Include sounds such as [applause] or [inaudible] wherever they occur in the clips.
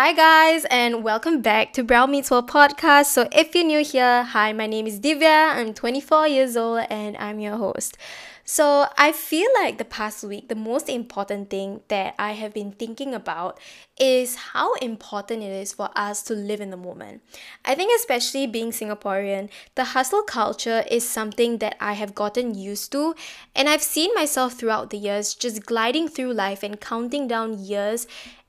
Hi, guys, and welcome back to Brown Meets World podcast. So, if you're new here, hi, my name is Divya. I'm 24 years old and I'm your host. So, I feel like the past week, the most important thing that I have been thinking about is how important it is for us to live in the moment. I think, especially being Singaporean, the hustle culture is something that I have gotten used to, and I've seen myself throughout the years just gliding through life and counting down years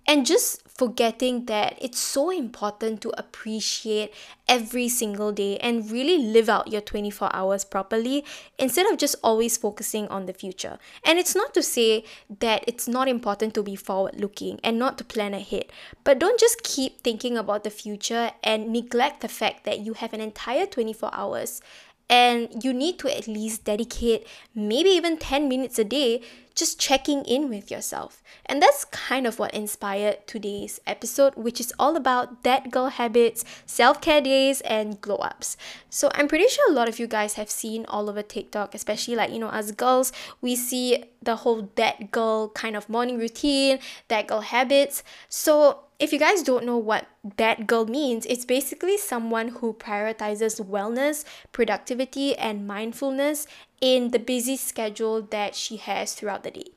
and just forgetting that it's so important to appreciate every single day and really live out your 24 hours properly instead of just always focusing on the future. And it's not to say that it's not important to be forward looking and not to plan ahead, but don't just keep thinking about the future and neglect the fact that you have an entire 24 hours and you need to at least dedicate maybe even 10 minutes a day just checking in with yourself. And that's kind of what inspired today's episode, which is all about that girl habits, self care days, and glow ups. So I'm pretty sure a lot of you guys have seen all over TikTok, especially like, you know, as girls, we see the whole that girl kind of morning routine, that girl habits. So if you guys don't know what that girl means, it's basically someone who prioritizes wellness, productivity, and mindfulness in the busy schedule that she has throughout the day.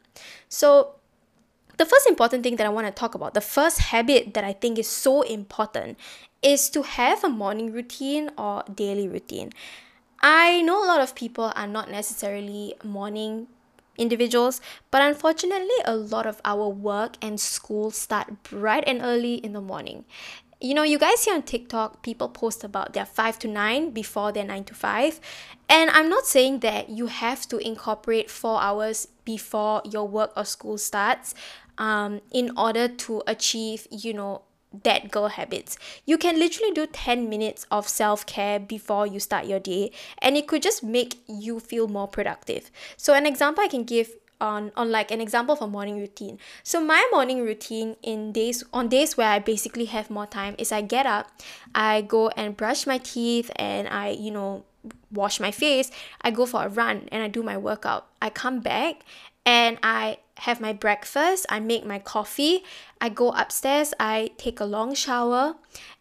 So, the first important thing that I want to talk about, the first habit that I think is so important, is to have a morning routine or daily routine. I know a lot of people are not necessarily morning individuals, but unfortunately, a lot of our work and school start bright and early in the morning. You know, you guys see on TikTok, people post about their 5 to 9 before their 9 to 5. And I'm not saying that you have to incorporate four hours before your work or school starts um, in order to achieve, you know, that girl habits. You can literally do 10 minutes of self care before you start your day, and it could just make you feel more productive. So, an example I can give on on like an example for morning routine. So my morning routine in days on days where I basically have more time is I get up, I go and brush my teeth and I, you know, wash my face, I go for a run and I do my workout. I come back and I have my breakfast, I make my coffee, I go upstairs, I take a long shower,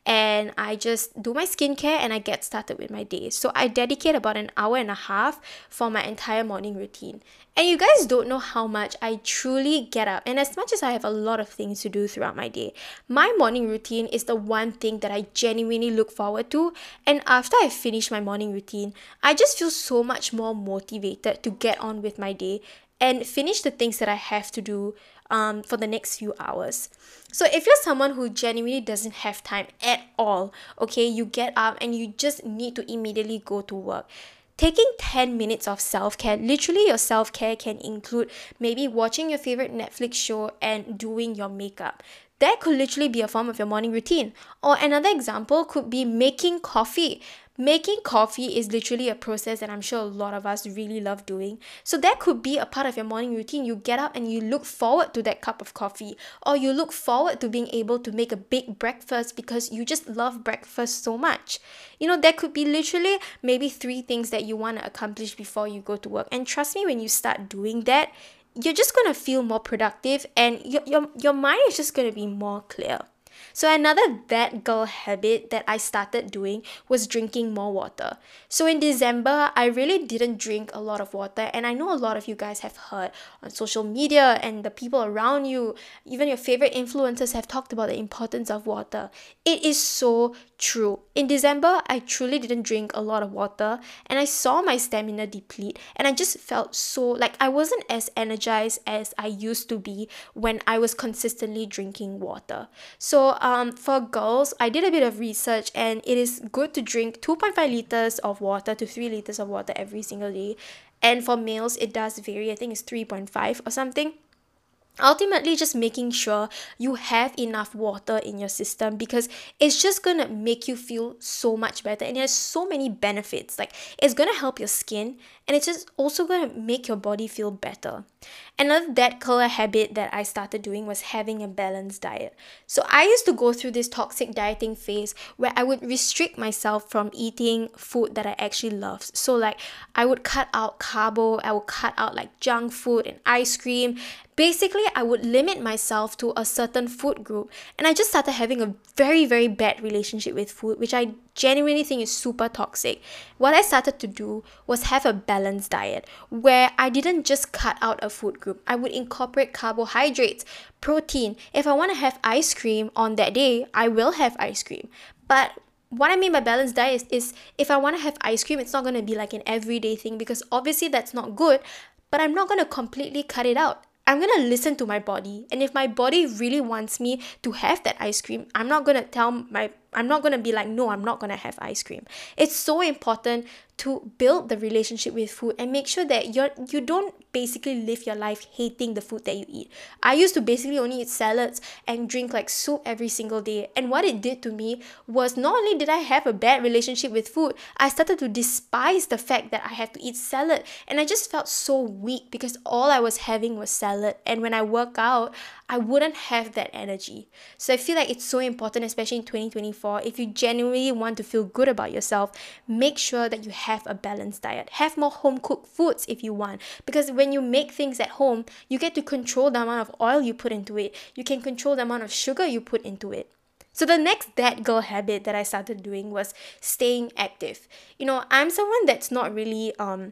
and I just do my skincare and I get started with my day. So I dedicate about an hour and a half for my entire morning routine. And you guys don't know how much I truly get up. And as much as I have a lot of things to do throughout my day, my morning routine is the one thing that I genuinely look forward to. And after I finish my morning routine, I just feel so much more motivated to get on with my day and finish the things that I have to do um, for the next few hours. So, if you're someone who genuinely doesn't have time at all, okay, you get up and you just need to immediately go to work. Taking 10 minutes of self care, literally, your self care can include maybe watching your favorite Netflix show and doing your makeup. That could literally be a form of your morning routine. Or another example could be making coffee. Making coffee is literally a process that I'm sure a lot of us really love doing. So that could be a part of your morning routine. You get up and you look forward to that cup of coffee, or you look forward to being able to make a big breakfast because you just love breakfast so much. You know, there could be literally maybe three things that you want to accomplish before you go to work. And trust me, when you start doing that, you're just going to feel more productive and your, your, your mind is just going to be more clear. So, another that girl habit that I started doing was drinking more water. So, in December, I really didn't drink a lot of water, and I know a lot of you guys have heard on social media and the people around you, even your favorite influencers, have talked about the importance of water. It is so true. In December, I truly didn't drink a lot of water, and I saw my stamina deplete, and I just felt so like I wasn't as energized as I used to be when I was consistently drinking water. So, um, for girls, I did a bit of research and it is good to drink 2.5 liters of water to 3 liters of water every single day. And for males, it does vary. I think it's 3.5 or something ultimately just making sure you have enough water in your system because it's just gonna make you feel so much better and it has so many benefits like it's gonna help your skin and it's just also gonna make your body feel better. Another that color habit that i started doing was having a balanced diet. So i used to go through this toxic dieting phase where i would restrict myself from eating food that i actually loved so like i would cut out carbo i would cut out like junk food and ice cream. Basically I would limit myself to a certain food group. And I just started having a very very bad relationship with food which I genuinely think is super toxic. What I started to do was have a balanced diet where I didn't just cut out a food group. I would incorporate carbohydrates, protein. If I want to have ice cream on that day, I will have ice cream. But what I mean by balanced diet is, is if I want to have ice cream, it's not going to be like an everyday thing because obviously that's not good, but I'm not going to completely cut it out. I'm going to listen to my body. And if my body really wants me to have that ice cream, I'm not going to tell my I'm not going to be like no, I'm not going to have ice cream. It's so important to build the relationship with food and make sure that you're you don't basically live your life hating the food that you eat. I used to basically only eat salads and drink like soup every single day. And what it did to me was not only did I have a bad relationship with food, I started to despise the fact that I had to eat salad. And I just felt so weak because all I was having was salad. And when I work out, I wouldn't have that energy. So I feel like it's so important, especially in 2024, if you genuinely want to feel good about yourself, make sure that you have a balanced diet. Have more home cooked foods if you want. Because when you make things at home, you get to control the amount of oil you put into it, you can control the amount of sugar you put into it. So the next that girl habit that I started doing was staying active. You know, I'm someone that's not really um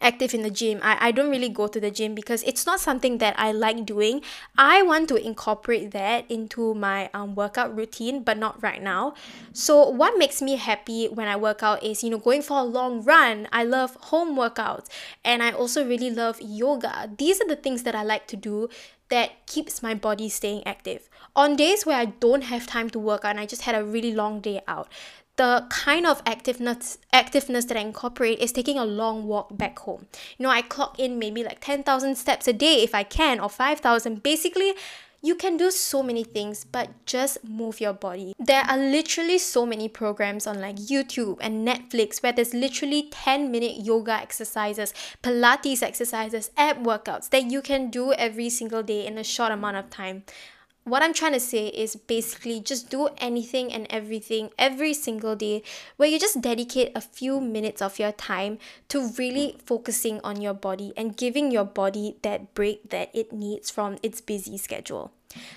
active in the gym. I, I don't really go to the gym because it's not something that I like doing. I want to incorporate that into my um, workout routine, but not right now. So, what makes me happy when I work out is, you know, going for a long run. I love home workouts and I also really love yoga. These are the things that I like to do that keeps my body staying active. On days where I don't have time to work out and I just had a really long day out, the kind of activeness activeness that I incorporate is taking a long walk back home. You know, I clock in maybe like 10,000 steps a day if I can or 5,000. Basically, you can do so many things, but just move your body. There are literally so many programs on like YouTube and Netflix where there's literally 10 minute yoga exercises, Pilates exercises, ab workouts that you can do every single day in a short amount of time what I'm trying to say is basically just do anything and everything every single day where you just dedicate a few minutes of your time to really focusing on your body and giving your body that break that it needs from its busy schedule.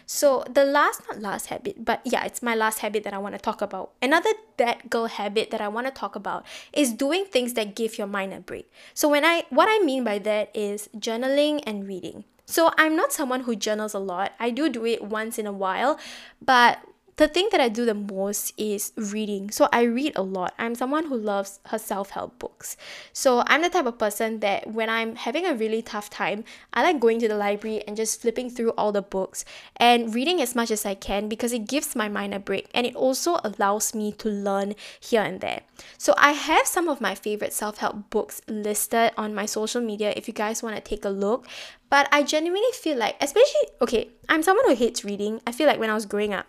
So the last not last habit, but yeah, it's my last habit that I want to talk about. Another that girl habit that I want to talk about is doing things that give your mind a break. So when I what I mean by that is journaling and reading. So I'm not someone who journals a lot. I do do it once in a while, but the thing that I do the most is reading. So I read a lot. I'm someone who loves her self help books. So I'm the type of person that when I'm having a really tough time, I like going to the library and just flipping through all the books and reading as much as I can because it gives my mind a break and it also allows me to learn here and there. So I have some of my favorite self help books listed on my social media if you guys want to take a look. But I genuinely feel like, especially, okay, I'm someone who hates reading. I feel like when I was growing up,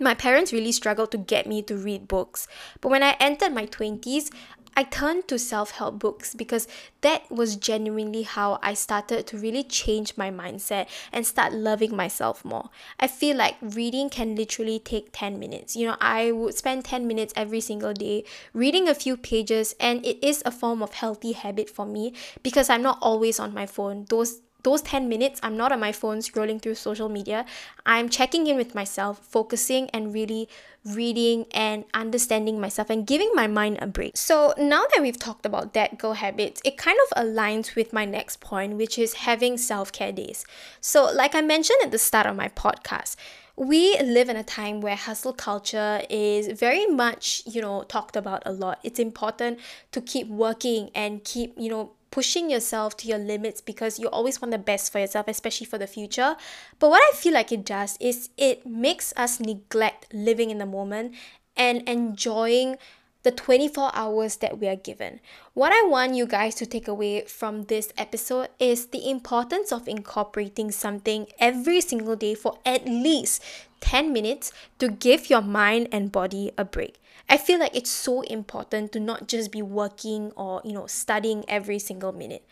my parents really struggled to get me to read books. But when I entered my 20s, I turned to self help books because that was genuinely how I started to really change my mindset and start loving myself more. I feel like reading can literally take 10 minutes. You know, I would spend 10 minutes every single day reading a few pages, and it is a form of healthy habit for me because I'm not always on my phone. Those those 10 minutes, I'm not on my phone scrolling through social media. I'm checking in with myself, focusing and really reading and understanding myself and giving my mind a break. So, now that we've talked about that girl habits, it kind of aligns with my next point, which is having self care days. So, like I mentioned at the start of my podcast, we live in a time where hustle culture is very much, you know, talked about a lot. It's important to keep working and keep, you know, pushing yourself to your limits because you always want the best for yourself, especially for the future. But what I feel like it does is it makes us neglect living in the moment and enjoying the 24 hours that we are given. What I want you guys to take away from this episode is the importance of incorporating something every single day for at least 10 minutes to give your mind and body a break. I feel like it's so important to not just be working or, you know, studying every single minute.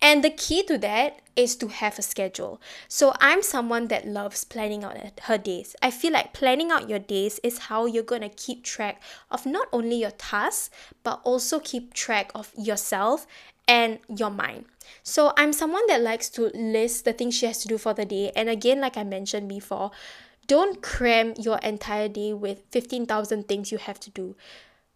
And the key to that is to have a schedule. So I'm someone that loves planning out her days. I feel like planning out your days is how you're going to keep track of not only your tasks, but also keep track of yourself and your mind. So I'm someone that likes to list the things she has to do for the day. And again, like I mentioned before, don't cram your entire day with 15,000 things you have to do.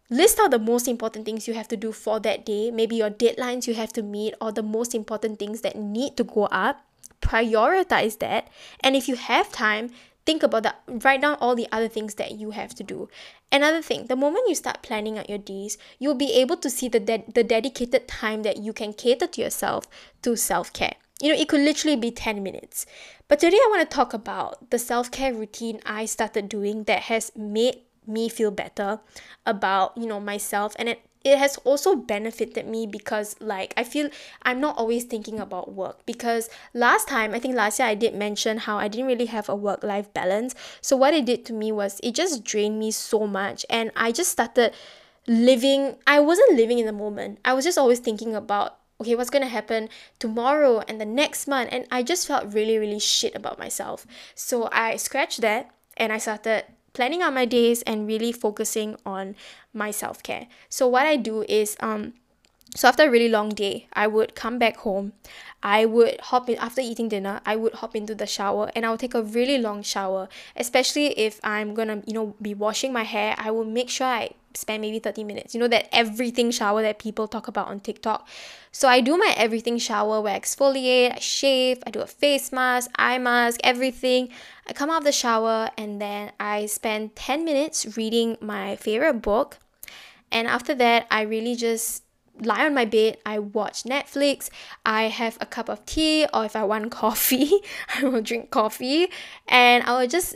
List out the most important things you have to do for that day, maybe your deadlines you have to meet, or the most important things that need to go up. Prioritize that. And if you have time, think about that write down all the other things that you have to do another thing the moment you start planning out your days you'll be able to see the de- the dedicated time that you can cater to yourself to self-care you know it could literally be 10 minutes. But today i want to talk about the self-care routine i started doing that has made me feel better about you know myself. And it it has also benefited me because like I feel I'm not always thinking about work. Because last time I think last year I did mention how I didn't really have a work life balance. So what it did to me was it just drained me so much. And I just started living I wasn't living in the moment. I was just always thinking about okay what's to happen tomorrow and the next month and I just felt really really shit about myself so I scratched that and I started planning out my days and really focusing on my self care. So, what I do is, um, so after a really long day, I would come back home. I would hop in after eating dinner. I would hop into the shower and I would take a really long shower. Especially if I'm gonna, you know, be washing my hair, I will make sure I spend maybe 30 minutes. You know, that everything shower that people talk about on TikTok. So I do my everything shower where I exfoliate, I shave, I do a face mask, eye mask, everything. I come out of the shower and then I spend 10 minutes reading my favorite book. And after that, I really just lie on my bed, I watch Netflix, I have a cup of tea, or if I want [laughs] coffee, I will drink coffee, and I will just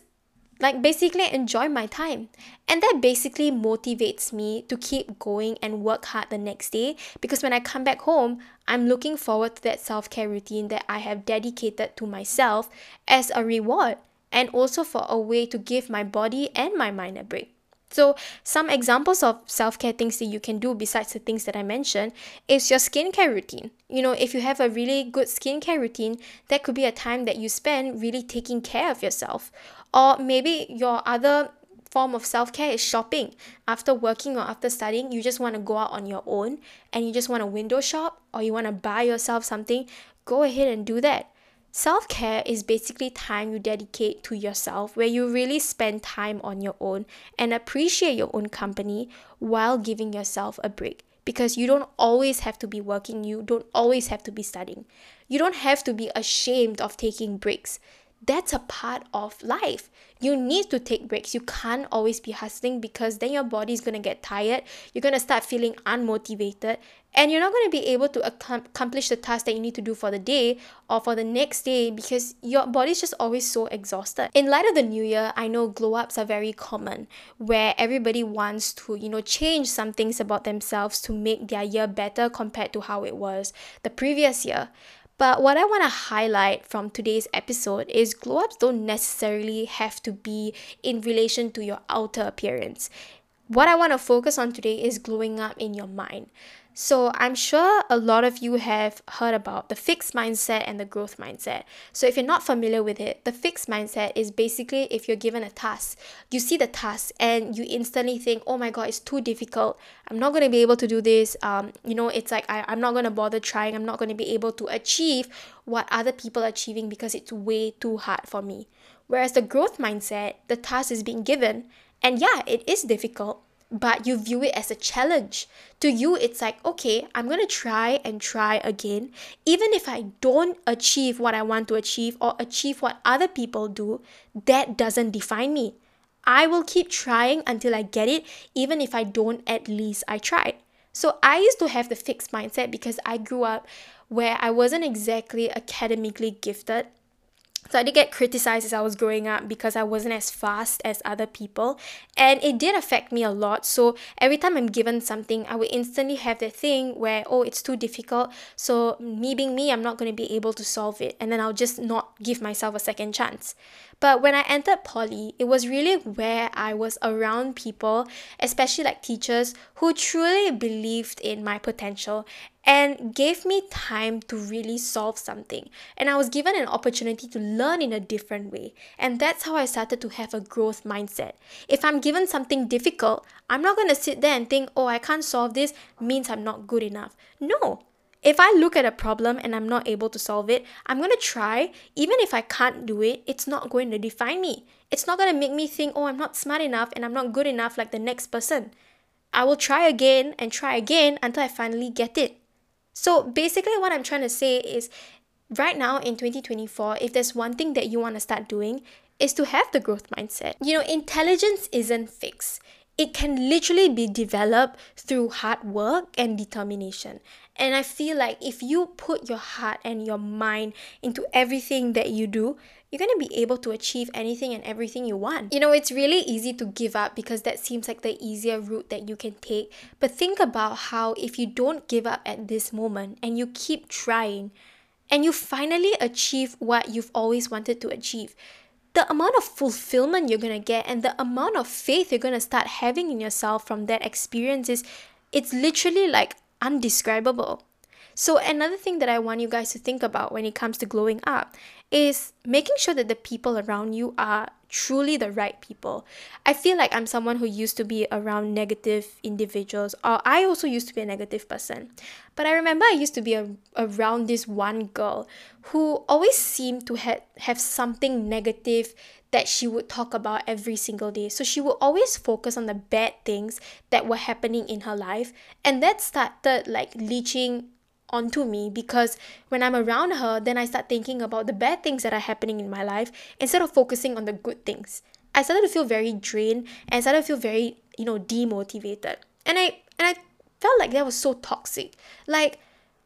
like basically enjoy my time. And that basically motivates me to keep going and work hard the next day because when I come back home, I'm looking forward to that self care routine that I have dedicated to myself as a reward and also for a way to give my body and my mind a break. So, some examples of self care things that you can do besides the things that I mentioned is your skincare routine. You know, if you have a really good skincare routine, that could be a time that you spend really taking care of yourself. Or maybe your other form of self care is shopping. After working or after studying, you just want to go out on your own and you just want to window shop or you want to buy yourself something, go ahead and do that. Self care is basically time you dedicate to yourself, where you really spend time on your own and appreciate your own company while giving yourself a break. Because you don't always have to be working, you don't always have to be studying. You don't have to be ashamed of taking breaks that's a part of life. You need to take breaks. You can't always be hustling because then your body is going to get tired. You're to start feeling unmotivated and you're not going to be able to accomplish the task that you need to do for the day or for the next day because your body's just always so exhausted. In light of the new year, I know glow ups are very common where everybody wants to, you know, change some things about themselves to make their year better compared to how it was the previous year. But what I want to highlight from today's episode is glow ups don't necessarily have to be in relation to your outer appearance. What I want to focus on today is glowing up in your mind. So, I'm sure a lot of you have heard about the fixed mindset and the growth mindset. So, if you're not familiar with it, the fixed mindset is basically if you're given a task, you see the task and you instantly think, oh my God, it's too difficult. I'm not going to be able to do this. Um, you know, it's like I, I'm not going to bother trying. I'm not going to be able to achieve what other people are achieving because it's way too hard for me. Whereas the growth mindset, the task is being given, and yeah, it is difficult but you view it as a challenge. To you, it's like, okay, I'm gonna try and try again. Even if I don't achieve what I want to achieve or achieve what other people do, that doesn't define me. I will keep trying until I get it, even if I don't, at least I tried. So I used to have the fixed mindset because I grew up where I wasn't exactly academically gifted So I did get criticized as I was growing up because I wasn't as fast as other people. And it did affect me a lot. So every time I'm given something, I would instantly have that thing where, oh, it's too difficult. So me being me, I'm not going to be able to solve it. And then I'll just not give myself a second chance. But when I entered poly, it was really where I was around people, especially like teachers, who truly believed in my potential and gave me time to really solve something. And I was given an opportunity to learn in a different way. And that's how I started to have a growth mindset. If I'm given something difficult, I'm not going to sit there and think, oh, I can't solve this, means I'm not good enough. No, if I look at a problem and I'm not able to solve it, I'm going to try. Even if I can't do it, it's not going to define me. It's not going to make me think, oh, I'm not smart enough and I'm not good enough like the next person. I will try again and try again until I finally get it. So basically, what I'm trying to say is right now in 2024, if there's one thing that you want to start doing, is to have the growth mindset. You know, intelligence isn't fixed. It can literally be developed through hard work and determination. And I feel like if you put your heart and your mind into everything that you do, you're going to be able to achieve anything and everything you want. You know, it's really easy to give up because that seems like the easier route that you can take. But think about how if you don't give up at this moment and you keep trying and you finally achieve what you've always wanted to achieve, the amount of fulfillment you're going to get and the amount of faith you're going to start having in yourself from that experience is it's literally like undescribable. So, another thing that I want you guys to think about when it comes to glowing up is making sure that the people around you are truly the right people. I feel like I'm someone who used to be around negative individuals, or I also used to be a negative person. But I remember I used to be a, around this one girl who always seemed to ha- have something negative that she would talk about every single day. So she would always focus on the bad things that were happening in her life. And that started like leeching onto me because when I'm around her, then I start thinking about the bad things that are happening in my life instead of focusing on the good things. I started to feel very drained and started to feel very, you know, demotivated. And I and I felt like that was so toxic. Like,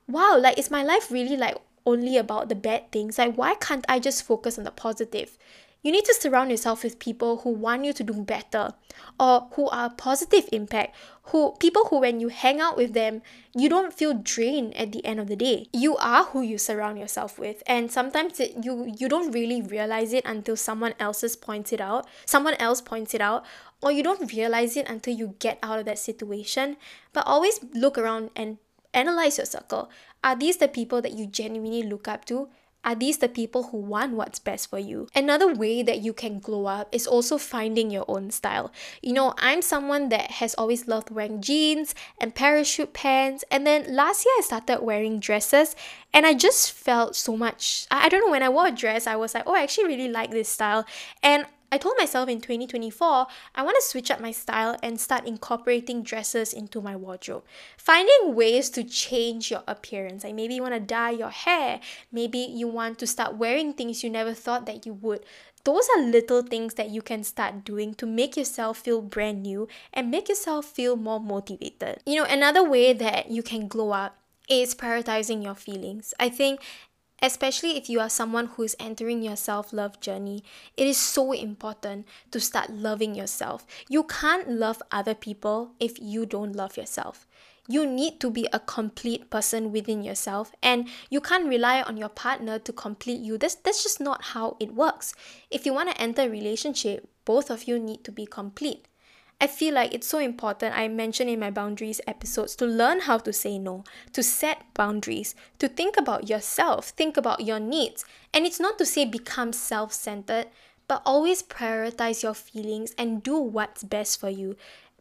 wow, like is my life really like only about the bad things? Like why can't I just focus on the positive? You need to surround yourself with people who want you to do better or who are positive impact, who people who when you hang out with them, you don't feel drained at the end of the day. You are who you surround yourself with and sometimes it, you you don't really realize it until someone else's points it out. Someone else points it out or you don't realize it until you get out of that situation. But always look around and analyze your circle. Are these the people that you genuinely look up to? Are these the people who want what's best for you? Another way that you can glow up is also finding your own style. You know, I'm someone that has always loved wearing jeans and parachute pants, and then last year I started wearing dresses, and I just felt so much. I don't know, when I wore a dress, I was like, oh, I actually really like this style. And I told myself in 2024, I want to switch up my style and start incorporating dresses into my wardrobe. Finding ways to change your appearance. Like maybe you want to dye your hair, maybe you want to start wearing things you never thought that you would. Those are little things that you can start doing to make yourself feel brand new and make yourself feel more motivated. You know, another way that you can glow up is prioritizing your feelings. I think especially if you are someone who is entering your self love journey, it is so important to start loving yourself. You can't love other people if you don't love yourself. You need to be a complete person within yourself, and you can't rely on your partner to complete you. That's, that's just not how it works. If you want to enter a relationship, both of you need to be complete. I feel like it's so important. I mentioned in my boundaries episodes to learn how to say no, to set boundaries, to think about yourself, think about your needs. And it's not to say become self centered, but always prioritize your feelings and do what's best for you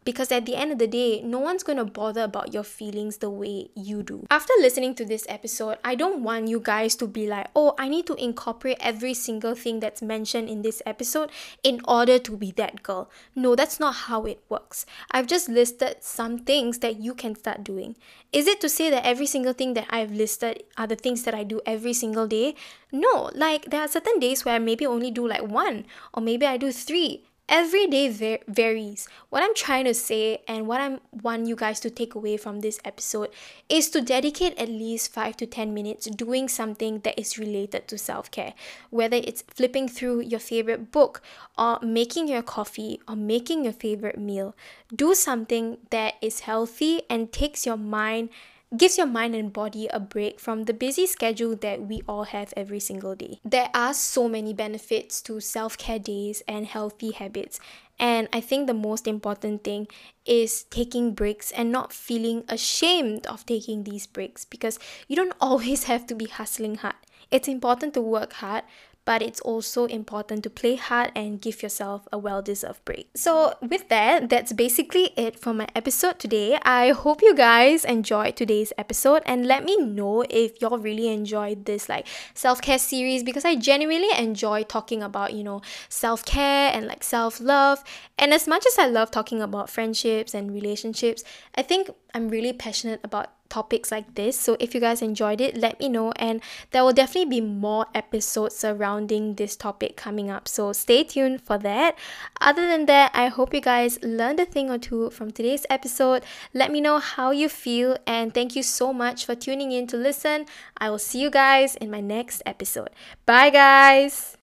because at the end of the day, no one's going to bother about your feelings the way you do. After listening to this episode, I don't want you guys to be like, oh, I need to incorporate every single thing that's mentioned in this episode in order to be that girl. No, that's not how it works. I've just listed some things that you can start doing. Is it to say that every single thing that I've listed are the things that I do every single day? No, like there are certain days where I maybe only do like one, or maybe I do three every day va- varies. What I'm trying to say and what I want you guys to take away from this episode is to dedicate at least 5 to 10 minutes doing something that is related to self-care. Whether it's flipping through your favorite book or making your coffee or making your favorite meal, do something that is healthy and takes your mind gives your mind and body a break from the busy schedule that we all have every single day. There are so many benefits to self care days and healthy habits. And I think the most important thing is taking breaks and not feeling ashamed of taking these breaks because you don't [laughs] always have to be hustling hard. It's important to work hard, but it's also important to play hard and give yourself a well deserved break. So, with that, that's basically it for my episode today. I hope you guys enjoyed today's episode and let me know if y'all really enjoyed this like self care series because I genuinely enjoy talking about, you know, self care and like self love. And as much as I love talking about friendships and relationships, I think I'm really passionate about topics like this. So if you guys enjoyed it, let me know and there will definitely be more episodes surrounding this topic coming up. So stay tuned for that. Other than that, I hope you guys learned a thing or two from today's episode. Let me know how you feel and thank you so much for tuning in to listen. I will see you guys in my next episode. Bye guys.